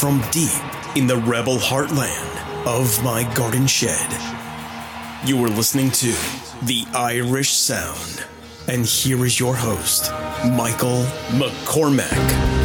from deep in the rebel heartland of my garden shed. You are listening to The Irish Sound. And here is your host, Michael McCormack.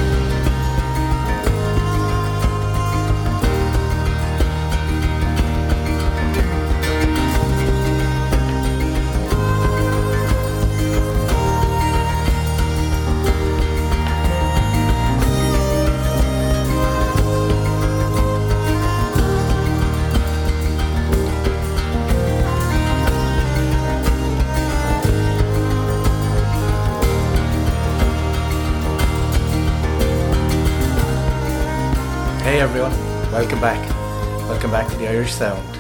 Irish Sound.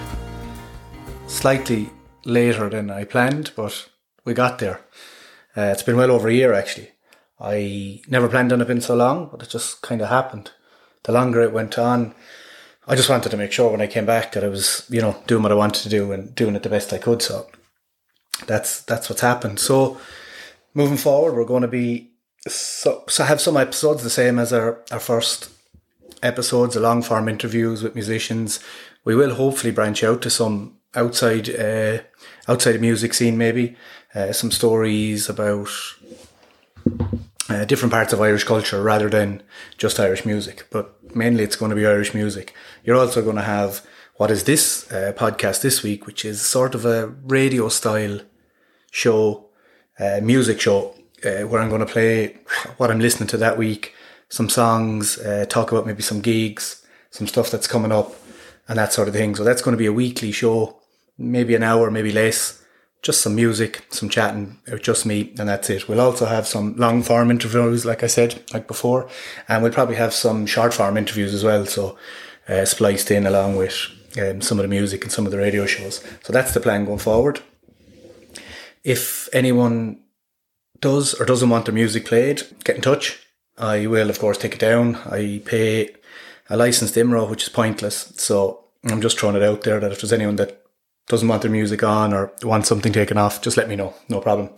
Slightly later than I planned, but we got there. Uh, it's been well over a year actually. I never planned on it being so long, but it just kind of happened. The longer it went on, I just wanted to make sure when I came back that I was, you know, doing what I wanted to do and doing it the best I could. So that's that's what's happened. So moving forward, we're going to be so, so have some episodes the same as our, our first episodes, long form interviews with musicians. We will hopefully branch out to some outside uh, outside music scene, maybe uh, some stories about uh, different parts of Irish culture rather than just Irish music. But mainly, it's going to be Irish music. You're also going to have what is this uh, podcast this week, which is sort of a radio style show, uh, music show, uh, where I'm going to play what I'm listening to that week some songs, talk about maybe some gigs, some stuff that's coming up, and that sort of thing. So that's going to be a weekly show, maybe an hour, maybe less. Just some music, some chatting, just me, and that's it. We'll also have some long form interviews, like I said, like before, and we'll probably have some short form interviews as well. So uh, spliced in along with um, some of the music and some of the radio shows. So that's the plan going forward. If anyone does or doesn't want their music played, get in touch I will, of course, take it down. I pay a licensed IMRO, which is pointless. So I'm just throwing it out there that if there's anyone that doesn't want their music on or wants something taken off, just let me know. No problem.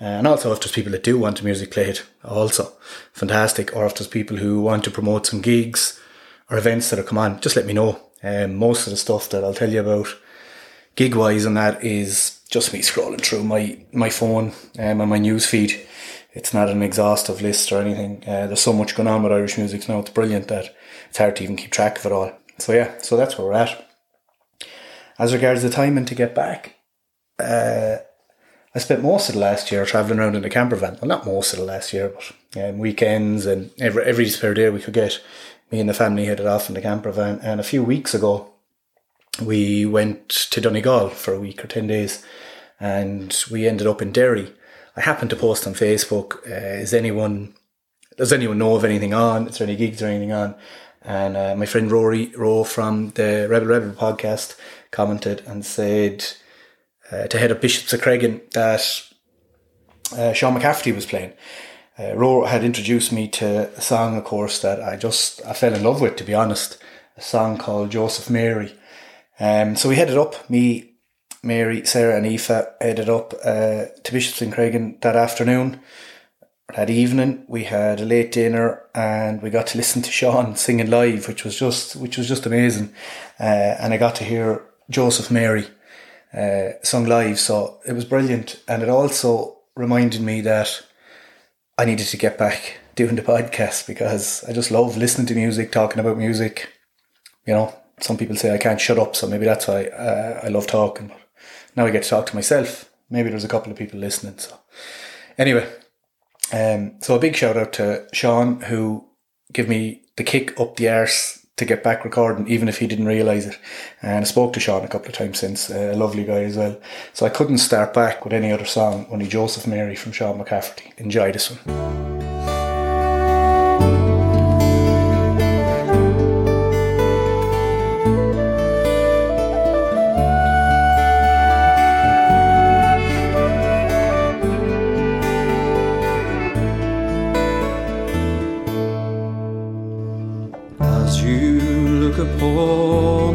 Uh, and also, if there's people that do want the music played, also fantastic. Or if there's people who want to promote some gigs or events that are come on, just let me know. Um, most of the stuff that I'll tell you about gig wise and that is just me scrolling through my, my phone um, and my news feed it's not an exhaustive list or anything. Uh, there's so much going on with Irish music now. It's brilliant that it's hard to even keep track of it all. So yeah, so that's where we're at. As regards the timing to get back, uh, I spent most of the last year travelling around in a camper van. Well, not most of the last year, but um, weekends and every every spare day we could get. Me and the family headed off in the camper van, and a few weeks ago, we went to Donegal for a week or ten days, and we ended up in Derry I happened to post on Facebook, uh, is anyone, does anyone know of anything on? Is there any gigs or anything on? And uh, my friend Rory Rowe from the Rebel Rebel podcast commented and said uh, to head up Bishops of Creggan that uh, Sean McCafferty was playing. Uh, had introduced me to a song, of course, that I just I fell in love with, to be honest. A song called Joseph Mary. Um, so we headed up, me, Mary, Sarah, and Aoife headed up uh, to Bishops and Creggan that afternoon. That evening, we had a late dinner and we got to listen to Sean singing live, which was just which was just amazing. Uh, and I got to hear Joseph Mary uh, sung live, so it was brilliant. And it also reminded me that I needed to get back doing the podcast because I just love listening to music, talking about music. You know, some people say I can't shut up, so maybe that's why uh, I love talking But now I get to talk to myself. Maybe there's a couple of people listening. So anyway, um, so a big shout out to Sean who gave me the kick up the arse to get back recording, even if he didn't realise it. And I spoke to Sean a couple of times since, uh, a lovely guy as well. So I couldn't start back with any other song, only Joseph Mary from Sean McCafferty. Enjoy this one.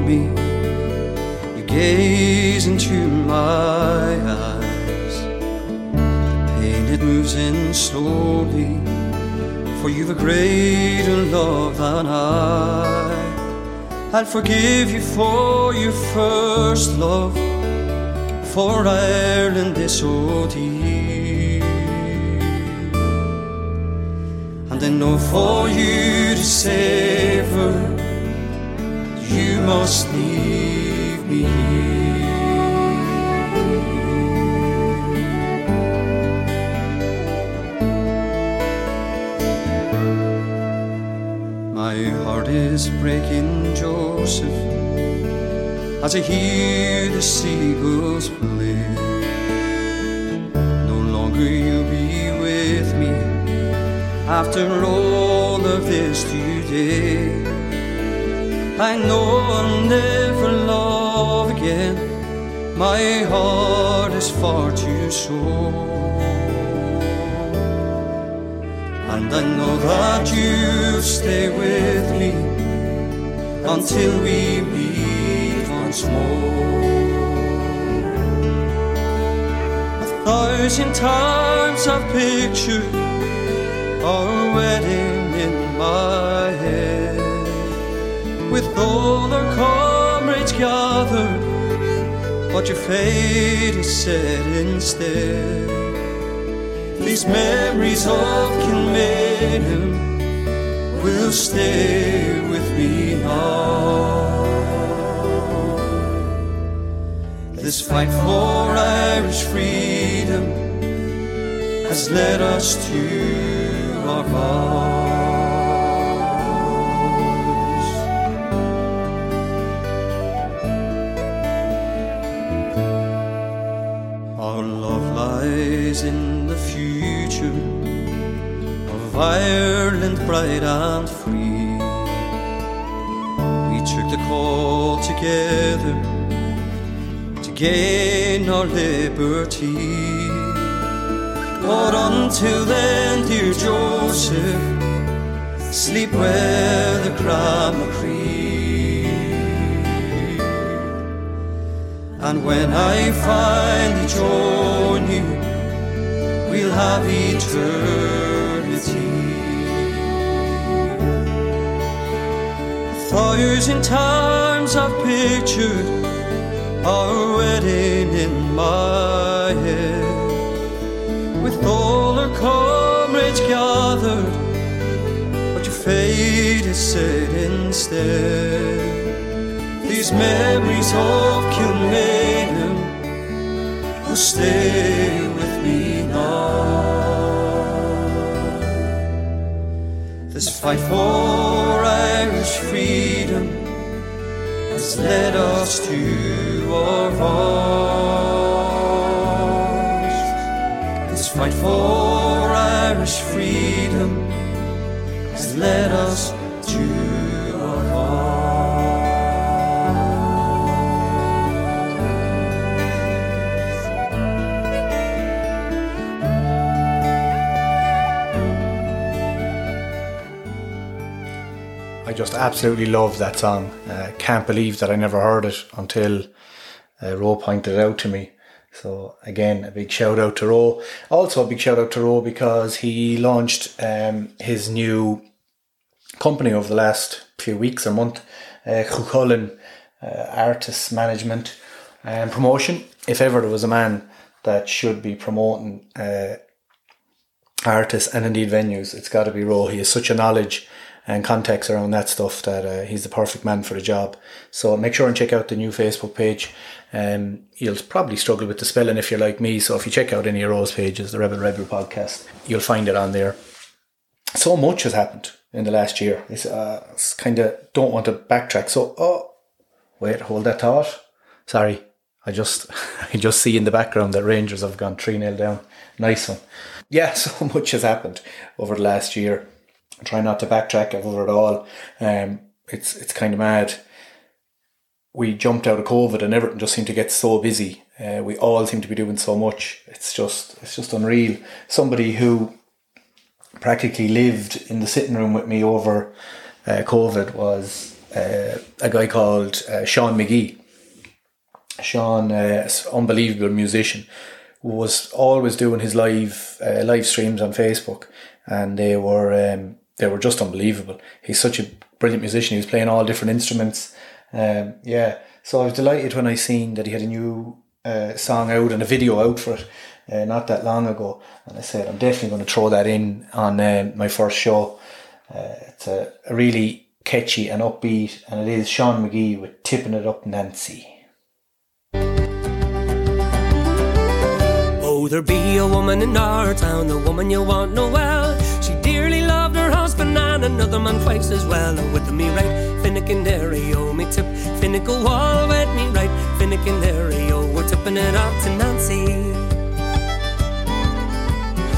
me. You gaze into my eyes. The pain it moves in slowly, for you've a greater love than I. I'll forgive you for your first love, for Ireland is so dear. And I know for you to savor you must leave me here. My heart is breaking, Joseph, as I hear the seagulls play. No longer you'll be with me after all of this today. I know I'll never love again. My heart is far too sore. And I know that you'll stay with me until we meet once more. A thousand times I've pictured our wedding in my with all our comrades gathered, but your fate is set instead. These memories of Kilmainham will stay with me now. This fight for Irish freedom has led us to our vows. Ireland bright and free. We took the call together to gain our liberty. But until then, dear Joseph, sleep where the grammar And when I finally join you, we'll have eternity. A thousand times I've pictured our wedding in my head, with all our comrades gathered, but your fate is set instead. These memories of Kilmainham will stay with me now. This fight for Irish freedom has led us to our vows. This fight for Irish freedom has led us I just absolutely love that song. Uh, can't believe that I never heard it until uh, Ro pointed it out to me. So again, a big shout out to Ro. Also, a big shout out to Ro because he launched um, his new company over the last few weeks or month, uh, Cuchulainn uh, Artist Management and Promotion. If ever there was a man that should be promoting uh, artists and indeed venues, it's got to be Ro. He has such a knowledge and context around that stuff that uh, he's the perfect man for the job. So make sure and check out the new Facebook page. Um, you'll probably struggle with the spelling if you're like me. So if you check out any of Ro's pages, the Rebel Rebel podcast, you'll find it on there. So much has happened in the last year. It's, uh, it's kind of don't want to backtrack. So oh, wait, hold that thought. Sorry, I just I just see in the background that Rangers have gone three 0 down. Nice one. Yeah, so much has happened over the last year. Try not to backtrack over it all. Um, it's it's kind of mad. We jumped out of COVID and everything just seemed to get so busy. Uh, we all seem to be doing so much. It's just it's just unreal. Somebody who practically lived in the sitting room with me over uh, COVID was uh, a guy called uh, Sean McGee. Sean, uh, unbelievable musician, was always doing his live uh, live streams on Facebook, and they were um, they were just unbelievable. He's such a brilliant musician. He was playing all different instruments. Um, yeah, so I was delighted when I seen that he had a new uh, song out and a video out for it uh, not that long ago. And I said I'm definitely going to throw that in on uh, my first show. Uh, it's a, really catchy and upbeat, and it is Sean McGee with "Tipping It Up Nancy." Oh, there be a woman in our town, the woman you want well. Another man twice as well. Oh, with me right, Finnegan Derry, oh, me tip, Finnegan wall, with me right, Finnegan Derry, oh, we're tipping it up to Nancy.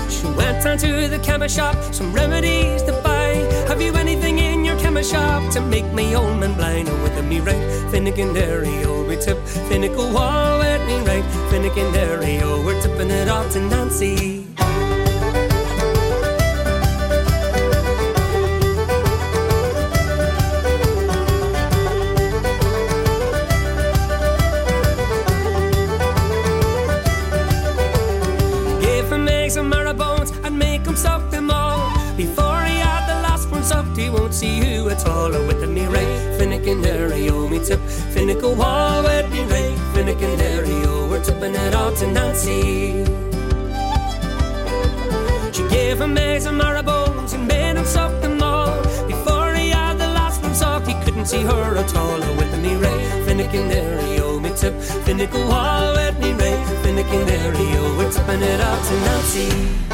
She went down to the chemist shop, some remedies to buy. Have you anything in your chemist shop to make me old man blind? Oh, with me right, Finnegan Derry, oh, we tip, Finnegan wall, with me right, Finnegan Derry, oh, we're tipping it up to Nancy. Oh, tip, Finnegan wall with me right, Finnegan Derry, oh, we're tipping it all to Nancy. She gave him eggs and marrow-bones and made him suck them all. Before he had the last one sucked, he couldn't see her at all. Or with me Finnegan Derry, oh, me tip, with me right, Finnegan Derry, oh, we're tipping it all to Nancy.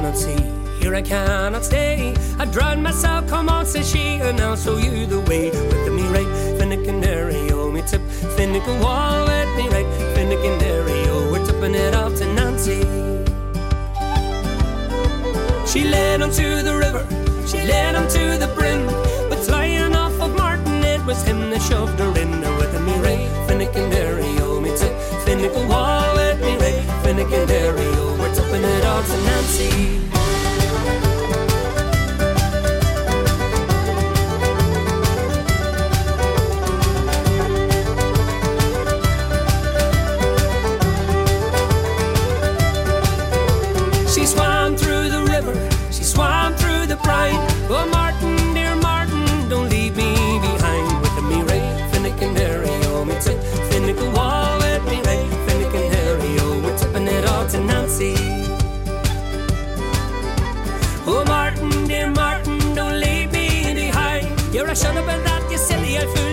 Cannot see, here I cannot stay. I drown myself, come on, says she, and I'll show you the way. With me right, Finnegan Derry, oh, me tip, Finnegan wall, with me right, Finnegan Derry, oh, we're tipping it up to Nancy. She led him to the river, she led him to the brim, but flying off of Martin, it was him that shoved her in with me right, Finnegan Derry, oh, me tip, Finnegan wall, up to Nancy. skjønner vel at jeg selv er full.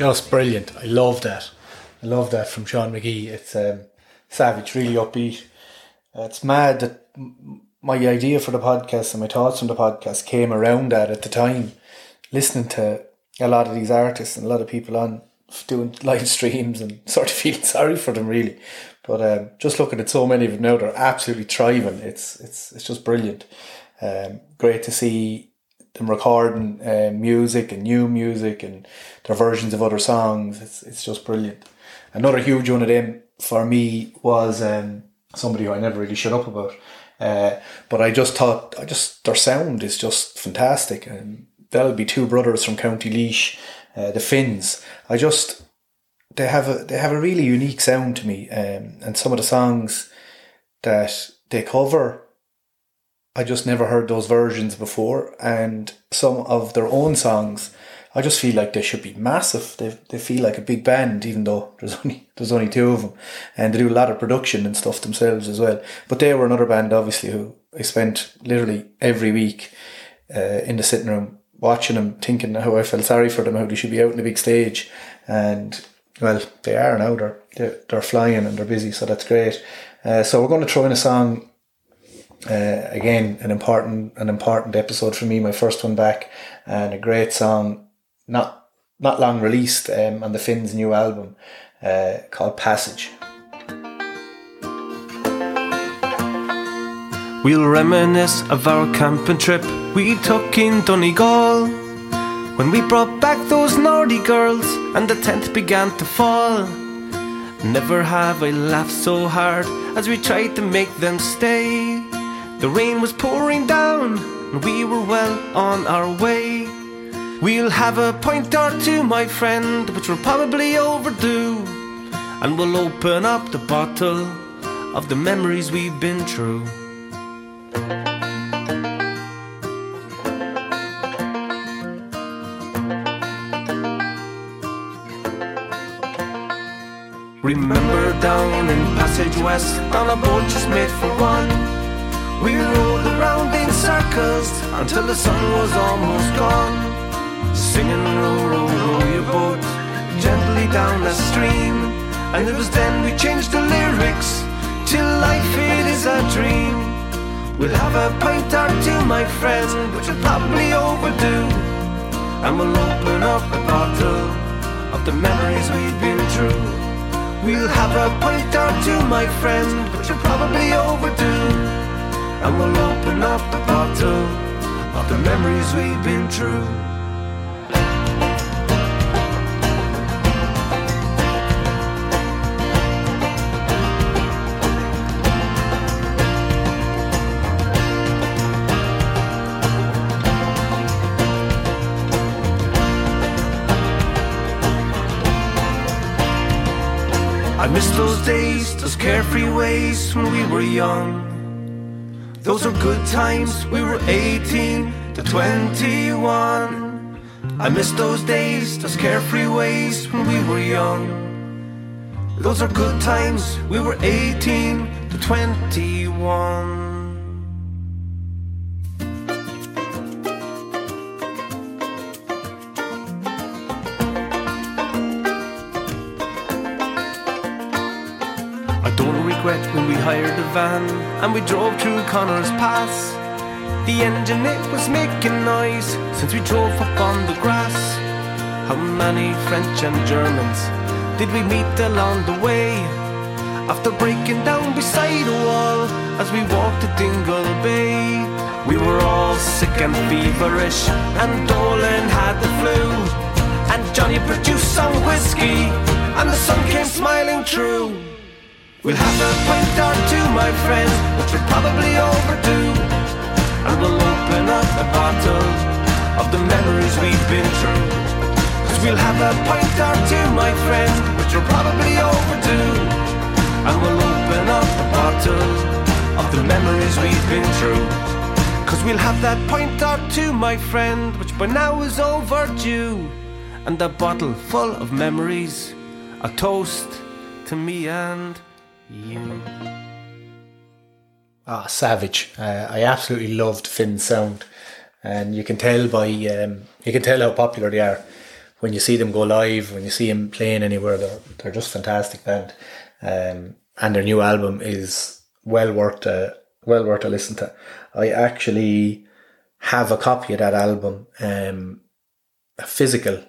Just brilliant. I love that. I love that from Sean McGee. It's um, savage, really upbeat. Uh, it's mad that my idea for the podcast and my thoughts from the podcast came around that at the time, listening to a lot of these artists and a lot of people on doing live streams and sort of feeling sorry for them really. But um, just looking at so many of them now, they're absolutely thriving. It's it's it's just brilliant. Um, great to see them recording uh, music and new music and their versions of other songs. It's it's just brilliant. Another huge one of them for me was um, somebody who I never really shut up about. Uh, but I just thought, I just their sound is just fantastic, and that'll be two brothers from County Laois, uh, the Finns. I just they have a they have a really unique sound to me, um, and some of the songs that they cover I just never heard those versions before, and some of their own songs, I just feel like they should be massive. They they feel like a big band, even though there's only there's only two of them, and they do a lot of production and stuff themselves as well. But they were another band, obviously, who I spent literally every week uh, in the sitting room watching them, thinking how I felt sorry for them, how they should be out on the big stage, and well, they are now. They're they're, they're flying and they're busy, so that's great. Uh, so we're going to throw in a song. Uh, again, an important an important episode for me. My first one back, and a great song. Not not long released um, on the Finns' new album uh, called Passage. We'll reminisce of our camping trip we took in Donegal when we brought back those naughty girls and the tent began to fall. Never have I laughed so hard as we tried to make them stay. The rain was pouring down and we were well on our way. We'll have a pint or two, my friend, which we'll probably overdo. And we'll open up the bottle of the memories we've been through. Remember down in Passage West on a boat just made for one. We rolled around in circles until the sun was almost gone. Singing row, row, row your boat gently down the stream. And it was then we changed the lyrics till life it is a dream. We'll have a pint or two, my friend, which will probably overdo. And we'll open up a bottle of the memories we've been through. We'll have a pint or two, my friend, which will probably overdo. And we'll open up a bottle of the memories we've been through. I miss those days, those carefree ways when we were young. Those were good times, we were 18 to 21. I miss those days, those carefree ways when we were young. Those are good times, we were 18 to 21. Van and we drove through Connor's Pass. The engine it was making noise since we drove up on the grass. How many French and Germans did we meet along the way? After breaking down beside a wall as we walked to Dingle Bay, we were all sick and feverish, and Dolan had the flu. And Johnny produced some whiskey, and the sun came smiling through. We'll have a pint or two, my friends, which will probably overdo. And we'll open up a bottle of the memories we've been through. Cause we'll have a pint or two, my friends, which will probably overdo. And we'll open up a bottle of the memories we've been through. Cause we'll have that pint or two, my friend, which by now is overdue. And a bottle full of memories, a toast to me and you. Ah, savage! Uh, I absolutely loved Finn's sound, and you can tell by um, you can tell how popular they are when you see them go live, when you see them playing anywhere. They're they're just fantastic band, um, and their new album is well worth a well worth a listen to. I actually have a copy of that album, um, a physical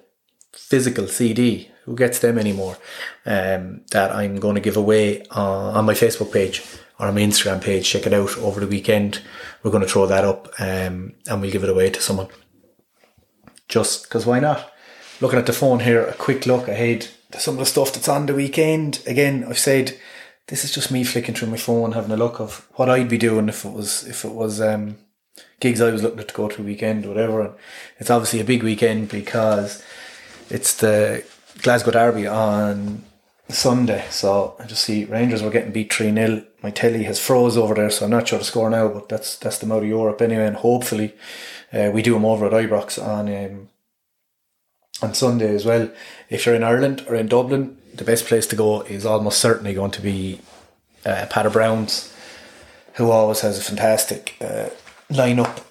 physical CD. Who gets them anymore? Um, that I'm going to give away on, on my Facebook page or on my Instagram page. Check it out over the weekend. We're going to throw that up um, and we'll give it away to someone. Just because why not? Looking at the phone here, a quick look ahead to some of the stuff that's on the weekend. Again, I've said this is just me flicking through my phone, having a look of what I'd be doing if it was if it was um, gigs I was looking at to go to weekend, whatever. And it's obviously a big weekend because it's the Glasgow Derby on Sunday. So I just see Rangers were getting beat 3 0. My telly has froze over there, so I'm not sure the score now, but that's that's them out of Europe anyway. And hopefully uh, we do them over at Ibrox on um, on Sunday as well. If you're in Ireland or in Dublin, the best place to go is almost certainly going to be uh, Patter Brown's, who always has a fantastic uh, lineup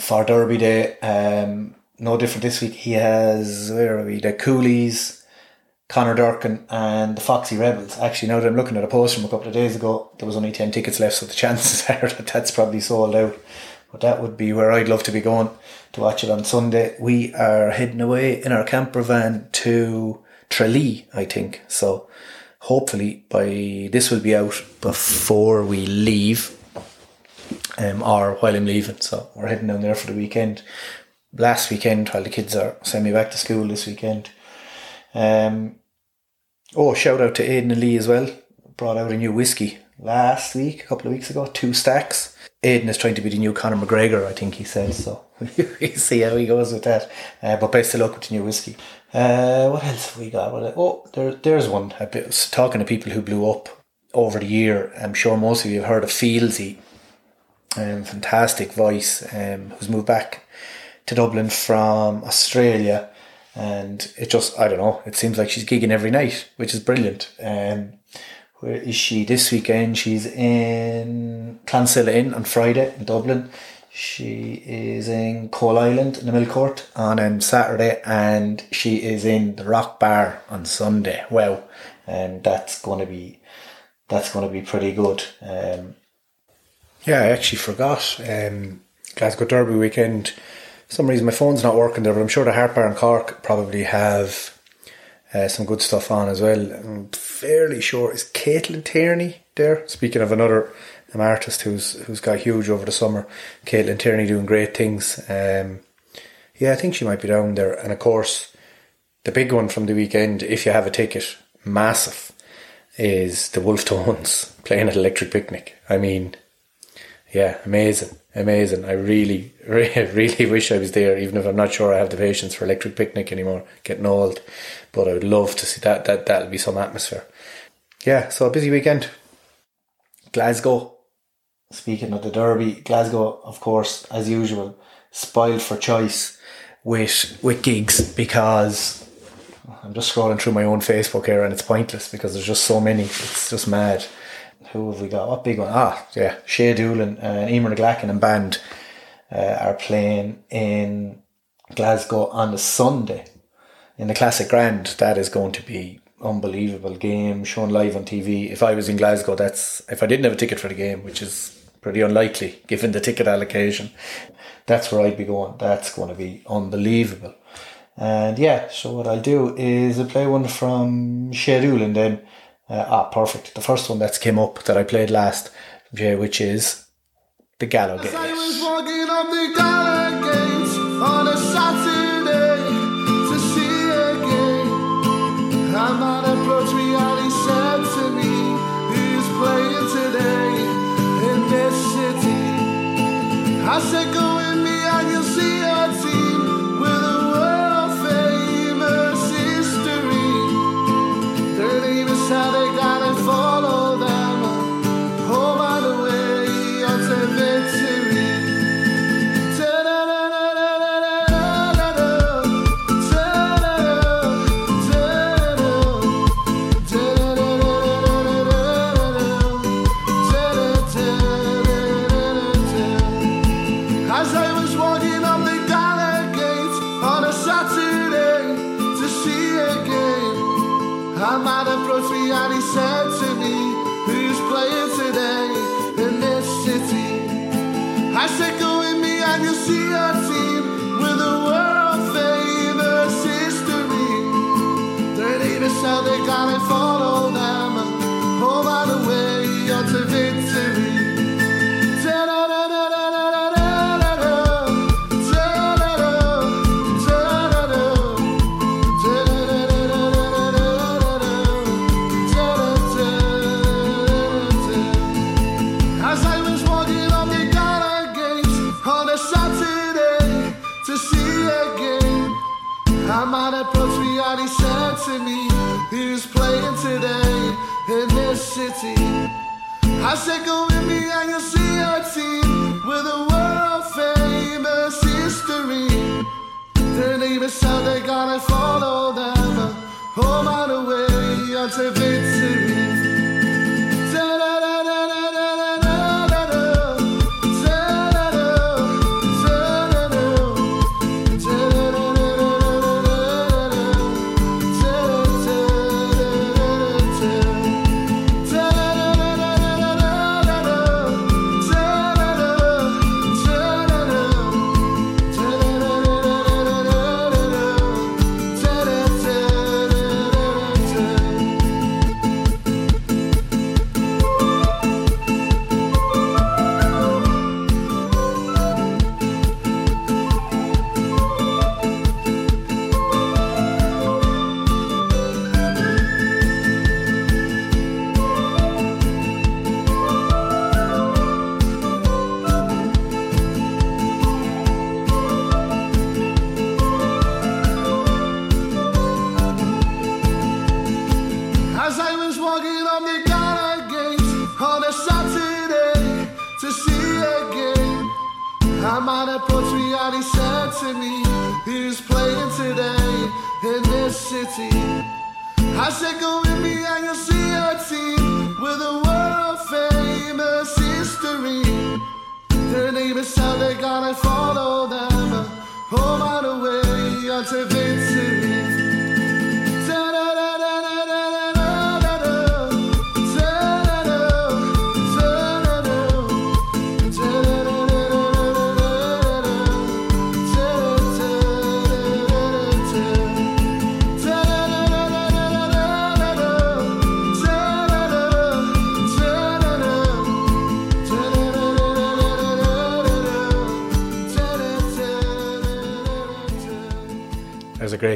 for Derby Day. Um, no different this week. He has where are we? The Coolies, Connor Durkin and the Foxy Rebels. Actually, now that I'm looking at a post from a couple of days ago, there was only 10 tickets left, so the chances are that that's probably sold out. But that would be where I'd love to be going to watch it on Sunday. We are heading away in our camper van to Tralee, I think. So hopefully by this will be out before we leave um, or while I'm leaving. So we're heading down there for the weekend. Last weekend, while the kids are sending me back to school this weekend. Um, oh, shout out to Aidan and Lee as well. Brought out a new whiskey last week, a couple of weeks ago, two stacks. Aidan is trying to be the new Conor McGregor, I think he says. So we see how he goes with that. Uh, but best of luck with the new whiskey. Uh, what else have we got? Oh, there, there's one. I was talking to people who blew up over the year. I'm sure most of you have heard of Fieldsy. Um, fantastic voice, um, who's moved back to Dublin from Australia. And it just, I don't know, it seems like she's gigging every night, which is brilliant. Um, where is she this weekend? She's in Clonsilla Inn on Friday in Dublin. She is in Coalisland in the Mill Court on um, Saturday, and she is in the Rock Bar on Sunday. Wow, and that's going to be that's going to be pretty good. Um, yeah, I actually forgot um, Glasgow Derby weekend. For some reason my phone's not working there, but I'm sure the Harp Bar and Cork probably have uh, some good stuff on as well. I'm fairly sure is Caitlin Tierney there. Speaking of another um, artist who's who's got huge over the summer, Caitlin Tierney doing great things. Um, yeah, I think she might be down there. And of course, the big one from the weekend, if you have a ticket, massive, is the Wolfe Tones playing at Electric Picnic. I mean, yeah, amazing, amazing. I really, really, wish I was there, even if I'm not sure I have the patience for Electric Picnic anymore, getting old. But I would love to see that. That that'll be some atmosphere. Yeah, so a busy weekend. Glasgow. Speaking of the Derby, Glasgow, of course, as usual, spoiled for choice with with gigs because I'm just scrolling through my own Facebook here and it's pointless because there's just so many. It's just mad. Who have we got? What big one? Ah, yeah, Shay Doolan and Emer McGlacken and band uh, are playing in Glasgow on the Sunday in the Classic Grand. That is going to be unbelievable game shown live on TV. If I was in Glasgow, that's if I didn't have a ticket for the game, which is pretty unlikely given the ticket allocation. That's where I'd be going. That's going to be unbelievable. And yeah, so what I'll do is I'll play one from Shay Doolan then uh, ah, perfect. The first one that's came up that I played last, Jay, which is the Gallowgate. I was man approached me and he said to me, Who's playing today in this city? I said, Go with me and you'll see I said, Go with me and you'll see a team with a world famous history. Their name is gotta follow them home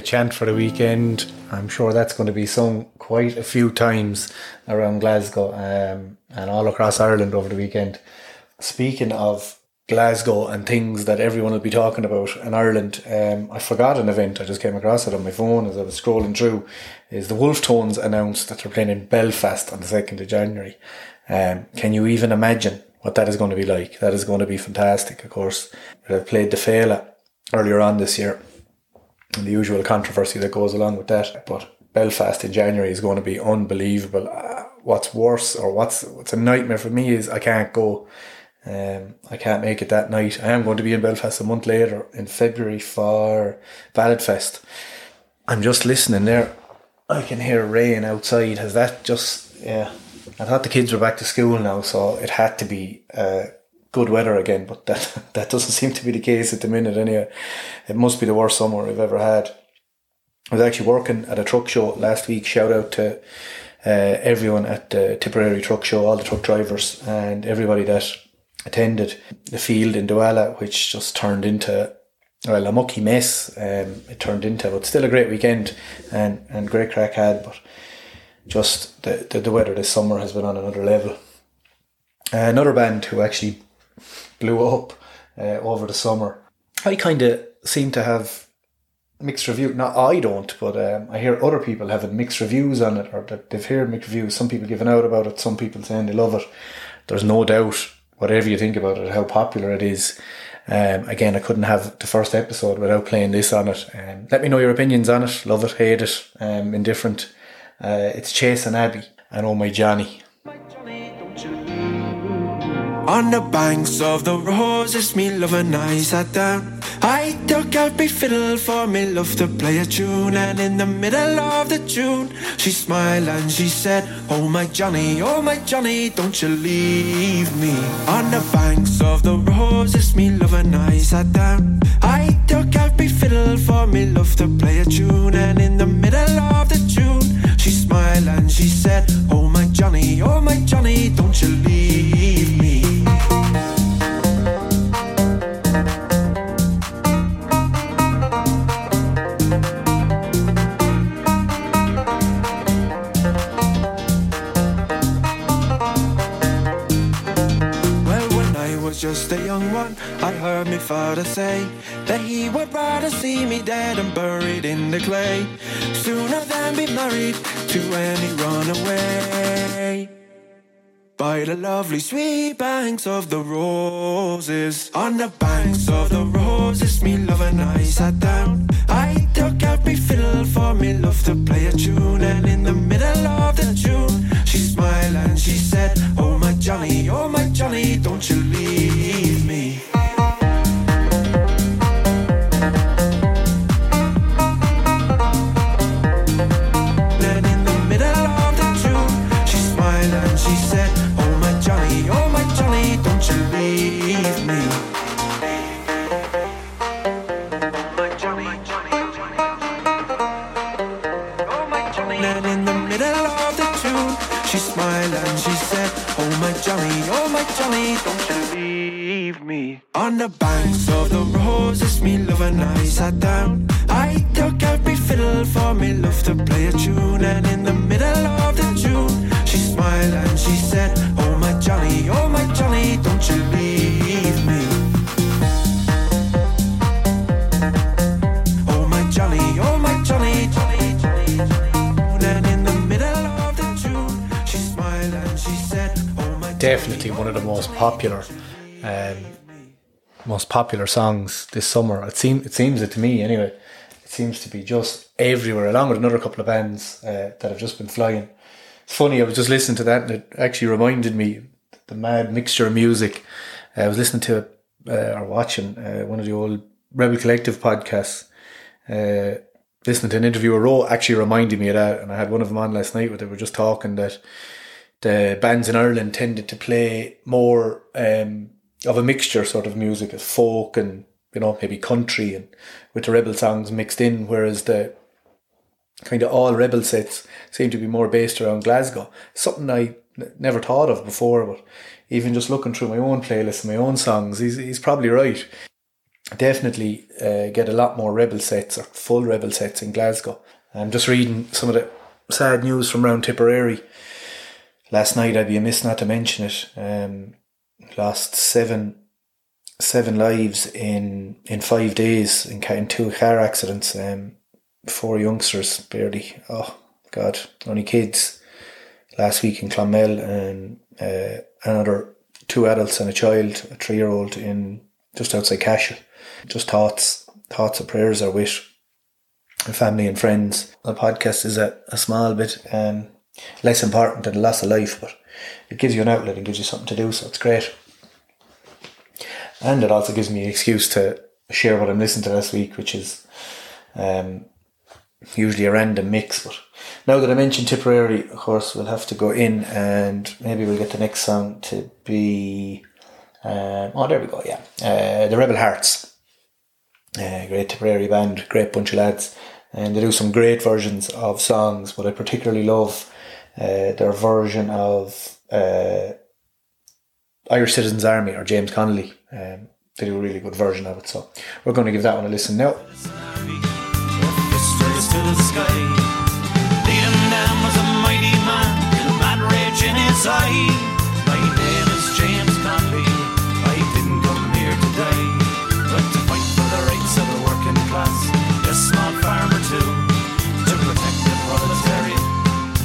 chant for the weekend. I'm sure that's going to be sung quite a few times around Glasgow um, and all across Ireland over the weekend. Speaking of Glasgow and things that everyone will be talking about in Ireland, um, I forgot an event. I just came across it on my phone as I was scrolling through. Is the Wolfe Tones announced that they're playing in Belfast on the second of January? Um, can you even imagine what that is going to be like? That is going to be fantastic. Of course, they've played the Féile earlier on this year and the usual controversy that goes along with that. But Belfast in January is going to be unbelievable. Uh, what's worse or what's what's a nightmare for me is I can't go. Um, I can't make it that night. I am going to be in Belfast a month later in February for Ballad Fest. I'm just listening there. I can hear rain outside. Has that just yeah? I thought the kids were back to school now, so it had to be uh, good weather again, but that that doesn't seem to be the case at the minute anyway. It must be the worst summer I've ever had. I was actually working at a truck show last week. Shout out to uh, everyone at the Tipperary Truck Show, all the truck drivers, and everybody that attended the field in Dualla, which just turned into well a mucky mess. Um, it turned into, but still a great weekend and and great crack had, but just the, the, the weather this summer has been on another level. Uh, another band who actually blew up uh, over the summer. I kind of seem to have mixed review. Not I don't, but um, I hear other people having mixed reviews on it, or that they've heard mixed reviews. Some people giving out about it, some people saying they love it. There's no doubt, whatever you think about it, how popular it is. Um, again, I couldn't have the first episode without playing this on it. Um, let me know your opinions on it. Love it, hate it, um, indifferent. Uh, it's Chasing Abbey and Oh My Johnny. On the banks of the roses, me love and I sat down. I took out my fiddle for me love to play a tune, and in the middle of the tune, she smiled and she said, Oh my Johnny, oh my Johnny, don't you leave me. On the banks of the roses, me love and I sat down. I took out my fiddle for me love to play a tune, and in the middle of the tune, she smiled and she said, Oh my Johnny, oh my Johnny, don't you leave sweet banks of the roses, she said, Oh my Johnny, oh my Johnny, don't you leave me. Oh my Johnny, oh my Johnny, Johnny, Johnny, Johnny. And in the middle of the tune, she smiled and she said, Oh my definitely one of the most popular um, most popular songs this summer. It seems it seems it to me anyway. It seems to be just everywhere, along with another couple of bands uh, that have just been flying. Funny. I was just listening to that, and it actually reminded me the mad mixture of music. I was listening to uh, or watching uh, one of the old Rebel Collective podcasts. Uh, listening to an interview with Row actually reminded me of that, and I had one of them on last night where they were just talking that the bands in Ireland tended to play more um, of a mixture sort of music as folk and you know maybe country and with the rebel songs mixed in, whereas the kind of all rebel sets seem to be more based around Glasgow. Something I n- never thought of before, but even just looking through my own playlist and my own songs, he's he's probably right. Definitely uh, get a lot more rebel sets or full rebel sets in Glasgow. I'm just reading some of the sad news from around Tipperary. Last night, I'd be amiss not to mention it. Um, lost seven seven lives in in five days in, in two car accidents. Um, four youngsters barely. Oh God, only kids. Last week in Clonmel and uh, another two adults and a child, a three year old in just outside Cashel. Just thoughts, thoughts and prayers are with family and friends. The podcast is a, a small bit um, less important than the loss of life, but it gives you an outlet and gives you something to do, so it's great. And it also gives me an excuse to share what I'm listening to this week, which is um, usually a random mix. But now that I mentioned Tipperary, of course, we'll have to go in and maybe we'll get the next song to be. Um, oh, there we go, yeah. Uh, the Rebel Hearts. Uh, great Tipperary band, great bunch of lads. And they do some great versions of songs, but I particularly love uh, their version of uh, Irish Citizens Army or James Connolly. Um, they do a really good version of it. So we're going to give that one a listen now. To the sky. Lead him down was a mighty man, with mad rage in his eye. My name is James Connolly. I didn't come here to die, but to fight for the rights of the working class, a small farmer too, to protect the proletariat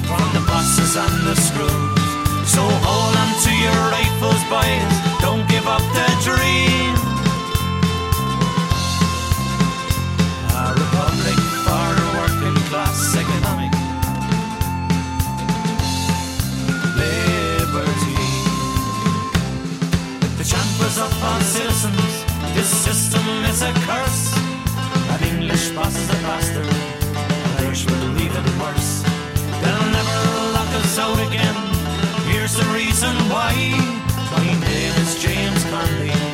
from the bosses and the screws. So hold on to your rifles, boys. The chant was up on citizens. This system is a curse. An English boss is a bastard. and Irish will leave it worse. They'll never lock us out again. Here's the reason why. My name is James Connolly.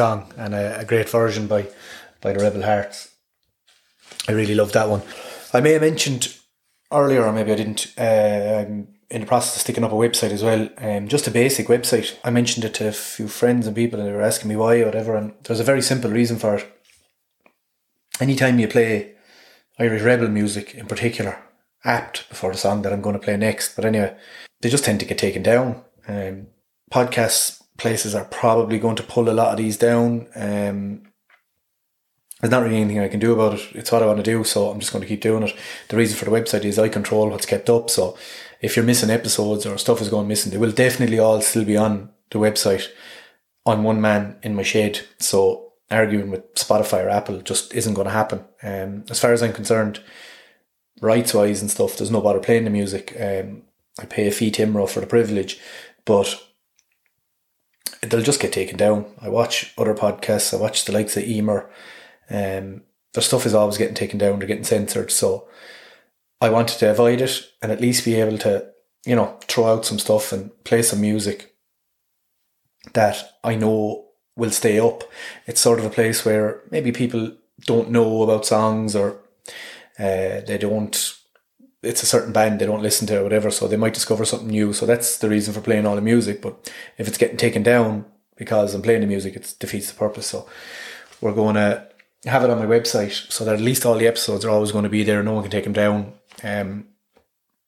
Song and a, a great version by by the Rebel Hearts. I really love that one. I may have mentioned earlier, or maybe I didn't. Uh, I'm in the process of sticking up a website as well. Um, just a basic website. I mentioned it to a few friends and people, and they were asking me why or whatever. And there's a very simple reason for it. Anytime you play Irish rebel music, in particular, apt before the song that I'm going to play next. But anyway, they just tend to get taken down. Um, podcast places are probably going to pull a lot of these down. Um, there's not really anything I can do about it. It's what I want to do, so I'm just going to keep doing it. The reason for the website is I control what's kept up. So if you're missing episodes or stuff is going missing, they will definitely all still be on the website on one man in my shed. So arguing with Spotify or Apple just isn't going to happen. Um, as far as I'm concerned, rights wise and stuff, there's no bother playing the music. Um, I pay a fee to IMRO for the privilege, but they'll just get taken down. I watch other podcasts. I watch the likes of Emer. Um, their stuff is always getting taken down. They're getting censored. So I wanted to avoid it and at least be able to, you know, throw out some stuff and play some music that I know will stay up. It's sort of a place where maybe people don't know about songs or uh, they don't. It's a certain band they don't listen to or whatever, so they might discover something new. So that's the reason for playing all the music. But if it's getting taken down because I'm playing the music, it defeats the purpose. So we're going to have it on my website so that at least all the episodes are always going to be there. No one can take them down. Um,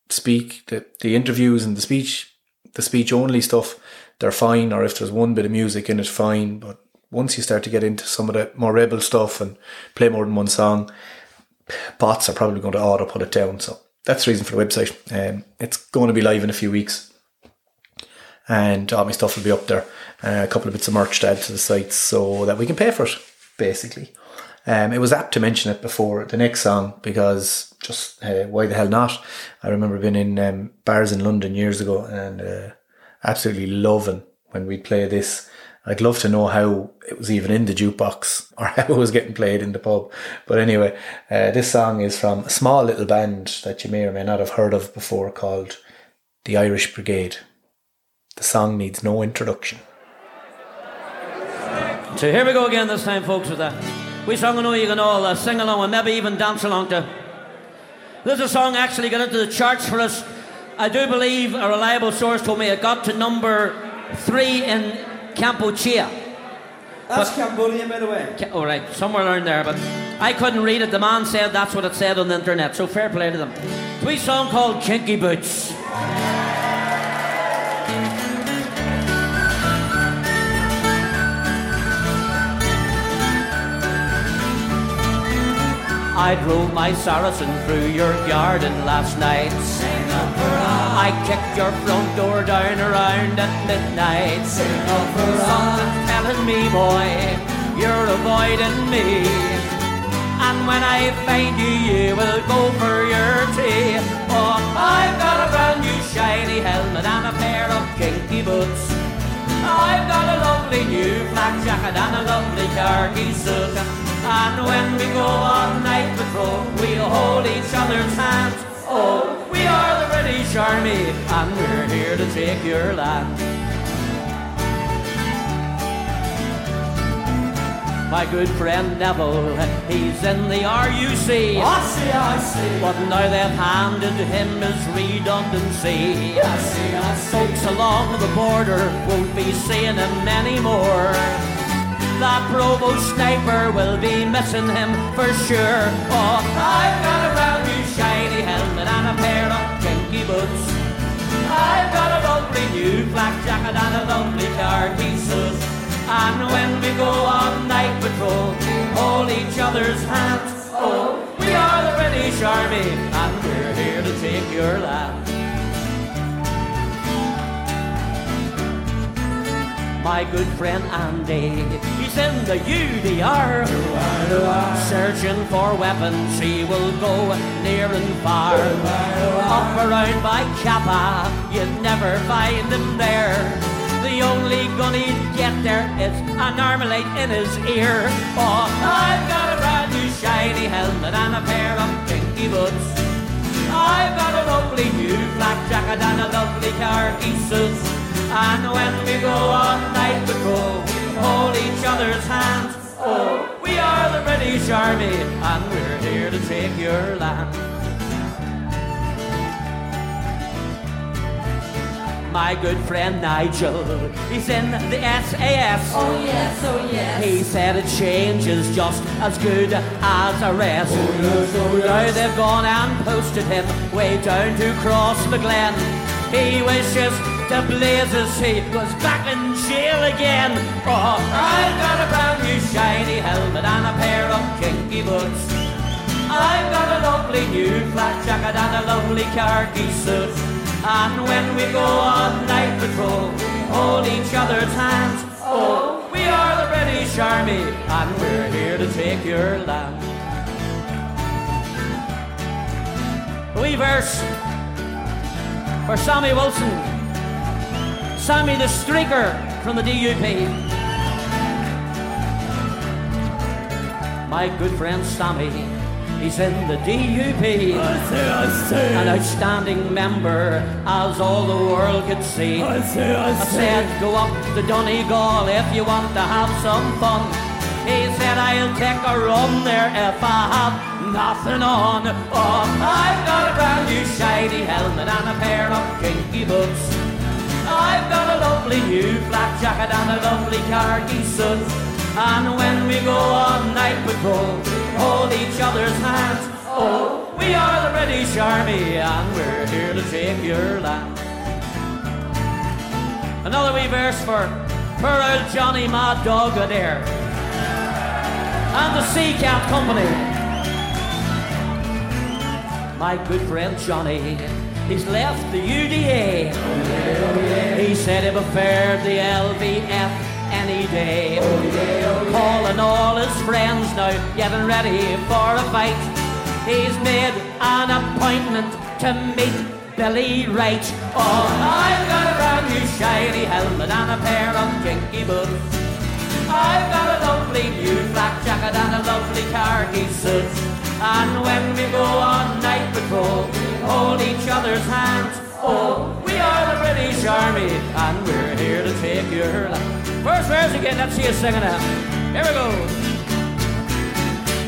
speak the the interviews and the speech, the speech only stuff, they're fine. Or if there's one bit of music in it, fine. But once you start to get into some of the more rebel stuff and play more than one song, bots are probably going to auto put it down. So that's the reason for the website. Um, it's going to be live in a few weeks, and all my stuff will be up there. Uh, a couple of bits of merch to add to the site so that we can pay for it, basically. Um, it was apt to mention it before the next song because just uh, why the hell not? I remember being in um, bars in London years ago and uh, absolutely loving when we'd play this. I'd love to know how it was even in the jukebox or how it was getting played in the pub. But anyway, uh, this song is from a small little band that you may or may not have heard of before called the Irish Brigade. The song needs no introduction. So here we go again this time, folks, with that. We song I know you can all uh, sing along and maybe even dance along to. This is a song actually got into the charts for us. I do believe a reliable source told me it got to number three in Cambodia. That's Cambodian, by the way. Ca- All right, somewhere around there, but I couldn't read it. The man said that's what it said on the internet, so fair play to them. Wee song called Kinky Boots. I drove my Saracen through your garden last night. I kicked your front door down around at midnight. Something's telling me, boy, you're avoiding me. And when I find you, you will go for your tea. Oh, I've got a brand new shiny helmet and a pair of kinky boots. I've got a lovely new black jacket and a lovely khaki suit. And when we go on night patrol, we'll hold each other's hands. Oh, we are the British Army, and we're here to take your land. My good friend Neville, he's in the RUC. I see, I see. But now they've handed him his redundancy. I see, I see. Folks along the border won't be seeing him anymore. That provost sniper will be missing him for sure. Oh, I've got a brand new shiny helmet and a pair of kinky boots. I've got a lovely new black jacket and a lovely khaki suit. And when we go on night patrol, hold each other's hands. Oh, we are the British Army, and we're here to take your land. My good friend Andy, he's in the UDR. Searching for weapons, he will go near and far. Up around by Kappa, you'd never find him there. The only gun he'd get there is an armalite in his ear. Oh, I've got a brand new shiny helmet and a pair of kinky boots. I've got a lovely new black jacket and a lovely khaki suit. And when we go on night patrol, we hold each other's hands. Oh, we are the British Army, and we're here to take your land. My good friend Nigel, he's in the SAS. Oh yes, oh yes. He said a change is just as good as a rest. Oh yes, oh yes. Now they've gone and posted him way down to Cross the He wishes the blazes he was back in jail again. Oh, I've got a brand new shiny helmet and a pair of kinky boots. I've got a lovely new flat jacket and a lovely khaki suit. And when we go on night patrol, we hold each other's hands. Oh, we are the British Army, and we're here to take your land. We verse for Sammy Wilson, Sammy the streaker from the DUP. My good friend Sammy, he's in the DUP. An outstanding member, as all the world could see. I said, go up to Donegal if you want to have some fun. He said, I'll take a run there if I have nothing on. Oh, I've got a brand new shiny helmet and a pair of kinky boots. I've got a lovely new flat jacket and a lovely khaki suit. And when we go on night patrol, we hold each other's hands. Oh, we are the British Army and we're here to take your land. Another wee verse for poor old Johnny Mad Dog there. And the Sea Cat Company. My good friend Johnny, he's left the UDA. He said he'd preferred the LVF any day. Calling all his friends now, getting ready for a fight. He's made an appointment to meet Billy Wright. Oh, I've got a brand new shiny helmet and a pair of kinky boots. I've got a lovely new black jacket and a lovely khaki suit. And when we go on night hold each other's hands. Oh, we are the British Army, and we're here to take your land. First verse again, let's see you singing out. Here we go.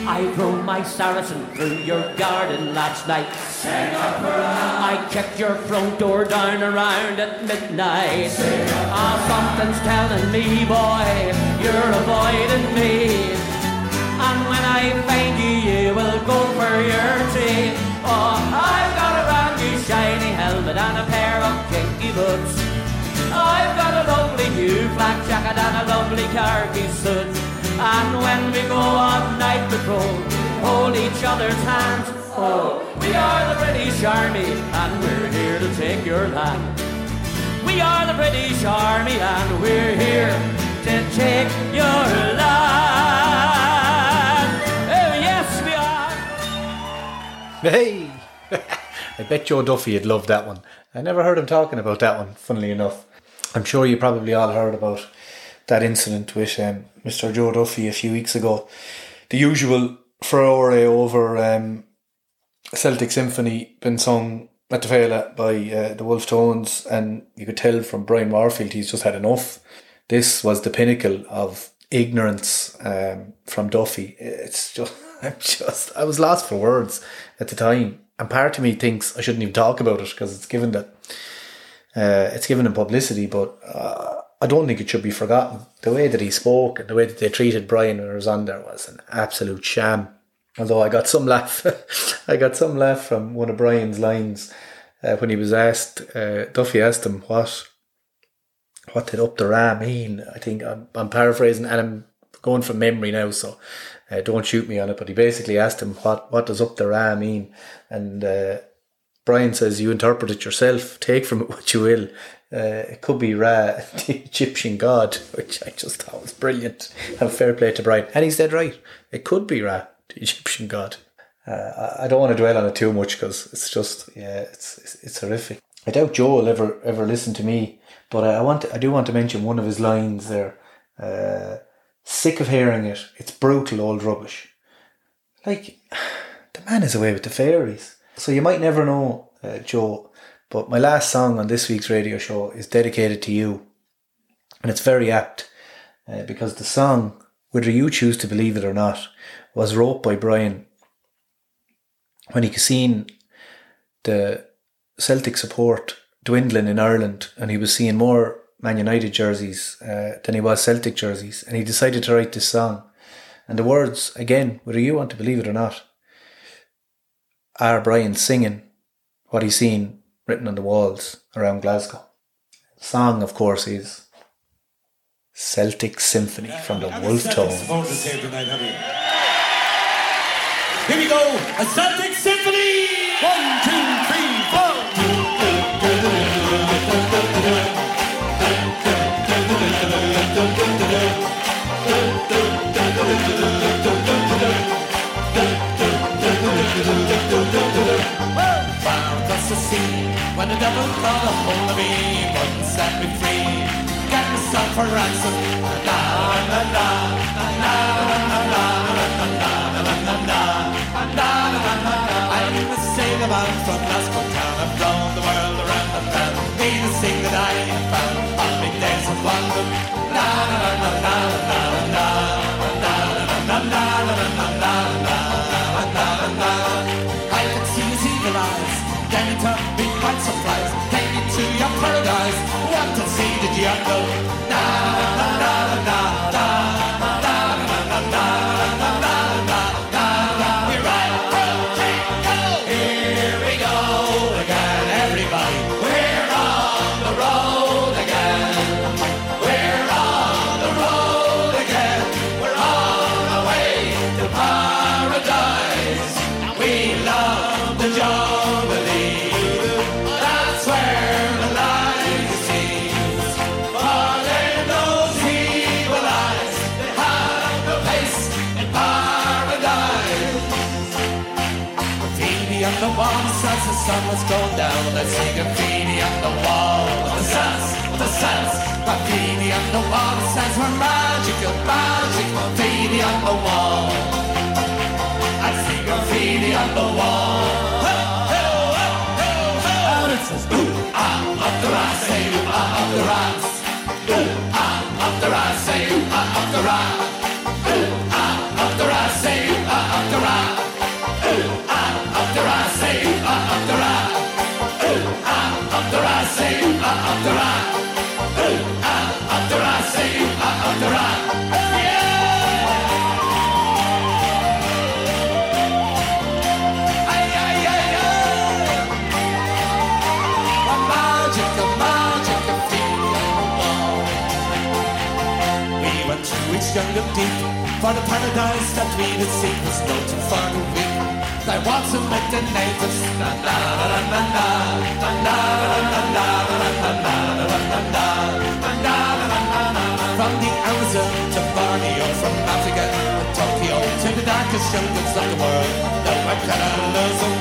I drove my Saracen through your garden last night. I kicked your front door down around at midnight. Ah, something's telling me, boy, you're avoiding me. And when I find you, you will go for your tea. Oh, I've got a brand new shiny helmet and a pair of kinky boots. I've got a lovely new black jacket and a lovely khaki suit. And when we go on night patrol, hold each other's hands. Oh, we are the British Army, and we're here to take your land. We are the British Army, and we're here to take your land. Hey! I bet Joe Duffy would love that one. I never heard him talking about that one, funnily enough. I'm sure you probably all heard about that incident with um, Mr. Joe Duffy a few weeks ago. The usual furore over um, Celtic Symphony been sung at the Féile by uh, the Wolfe Tones, and you could tell from Brian Warfield he's just had enough. This was the pinnacle of ignorance um, from Duffy. It's just, I'm just, I was lost for words at the time, and part of me thinks I shouldn't even talk about it because it's given that uh, it's given him publicity, but uh, I don't think it should be forgotten. The way that he spoke and the way that they treated Brian when he was on there was an absolute sham. Although I got some laugh, I got some laugh from one of Brian's lines uh, when he was asked. Uh, Duffy asked him what what did up the ram mean. I think I'm, I'm paraphrasing and I'm going from memory now, so uh, don't shoot me on it. But he basically asked him what what does up the ram mean, and uh, Brian says you interpret it yourself. Take from it what you will. Uh, it could be Ra, the Egyptian god, which I just thought was brilliant. And fair play to Brian, and he said right. It could be Ra, the Egyptian god. Uh, I I don't want to dwell on it too much because it's just yeah, it's, it's it's horrific. I doubt Joe will ever ever listen to me, but I, want to, I do want to mention one of his lines there. Uh, sick of hearing it. It's brutal old rubbish. Like the man is away with the fairies. So you might never know, uh, Joe, but my last song on this week's radio show is dedicated to you, and it's very apt uh, because the song, whether you choose to believe it or not, was wrote by Brian when he seen the Celtic support dwindling in Ireland, and he was seeing more Man United jerseys uh, than he was Celtic jerseys, and he decided to write this song. And the words, again, whether you want to believe it or not, are Brian singing what he's seen written on the walls around Glasgow. The song, of course, is Celtic Symphony from the Wolfe Tone. here tonight, have you? Here we go, a Celtic Symphony! One, two, Far across the sea, when the devil caught a hold of me, wouldn't set me free. Got myself for ransom. Na na na na na na na na na na na na na I was sailing about from Glasgow town. I've flown the world around and round. Me to sing that I found on big days of London. Na na na na na na na see the you know I sea graffiti on the wall with the suns, with the suns, graffiti on the wall. Magical, magical graffiti on the wall. I see graffiti on the wall. Jungle deep for the paradise that we did seek was no too far to they want to make the natives. From the Amazon to Borneo, from Africa to Tokyo, to the darkest jungles of the world, the white color losing.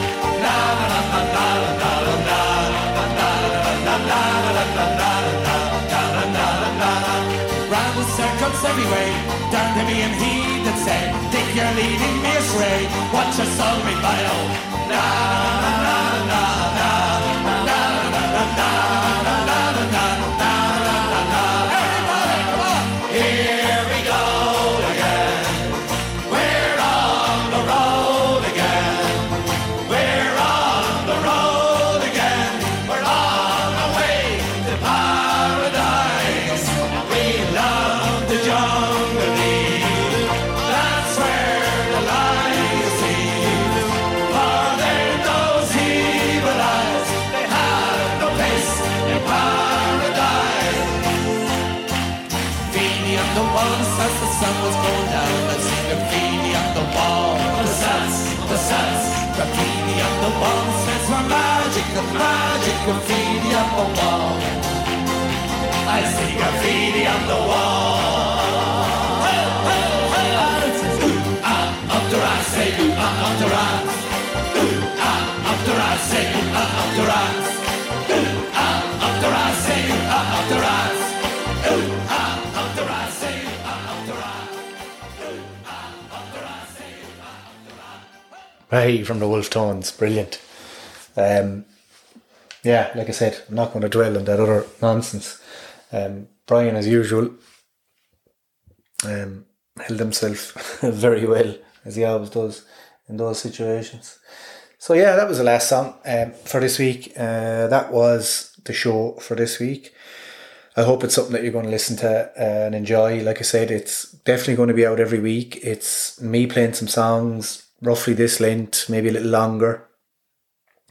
Rival circles every way, down me and heat say, Dick, you're leading me astray. Watch us all rebel. Na na na na. Magic, graffiti on the wall. I see graffiti on the wall. Hey, hey, hey. Ah, rat, say, ooh, ah, ah, say, ooh, ah. Ooh, ah, say, ooh, ah, ah, ah, ah, ah. Hey, from the Wolfe Tones, brilliant. Um, yeah, like I said, I'm not going to dwell on that other nonsense. Um, Brian, as usual, um, held himself very well, as he always does in those situations. So yeah, that was the last song um, for this week. Uh, that was the show for this week. I hope it's something that you're going to listen to and enjoy. Like I said, it's definitely going to be out every week. It's me playing some songs, roughly this length, maybe a little longer.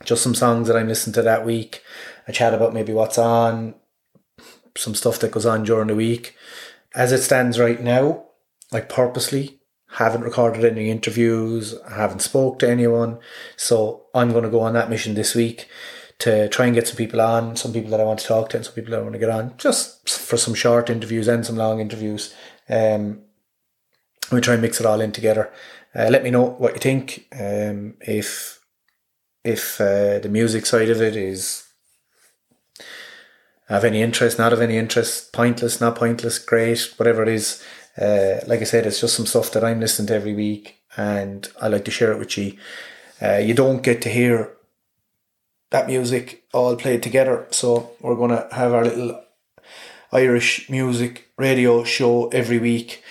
Just some songs that I'm listening to that week. I chat about maybe what's on, some stuff that goes on during the week. As it stands right now, I purposely haven't recorded any interviews, I haven't spoke to anyone. So I'm going to go on that mission this week to try and get some people on, some people that I want to talk to and some people that I want to get on, just for some short interviews and some long interviews. Um, we try and mix it all in together. Uh, let me know what you think. Um, if if uh, the music side of it is have any interest, not have any interest, pointless, not pointless, great, whatever it is. Uh, like I said, it's just some stuff that I'm listening to every week, and I like to share it with you. Uh, you don't get to hear that music all played together, so we're gonna have our little Irish music radio show every week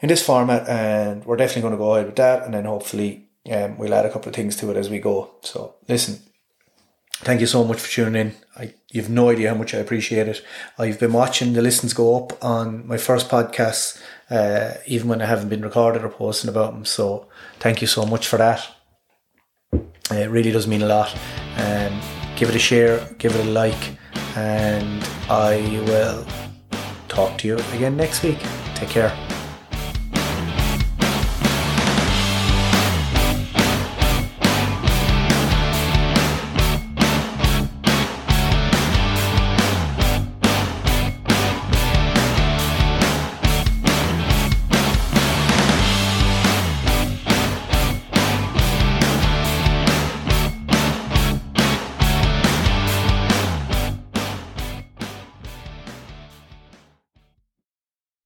in this format, and we're definitely going to go ahead with that, and then hopefully um, we'll add a couple of things to it as we go. So listen, thank you so much for tuning in. I you've no idea how much I appreciate it. I've been watching the listens go up on my first podcast, uh, even when I haven't been recorded or posting about them. So thank you so much for that. Uh, It really does mean a lot. Um, give it a share, give it a like, and I will talk to you again next week. Take care.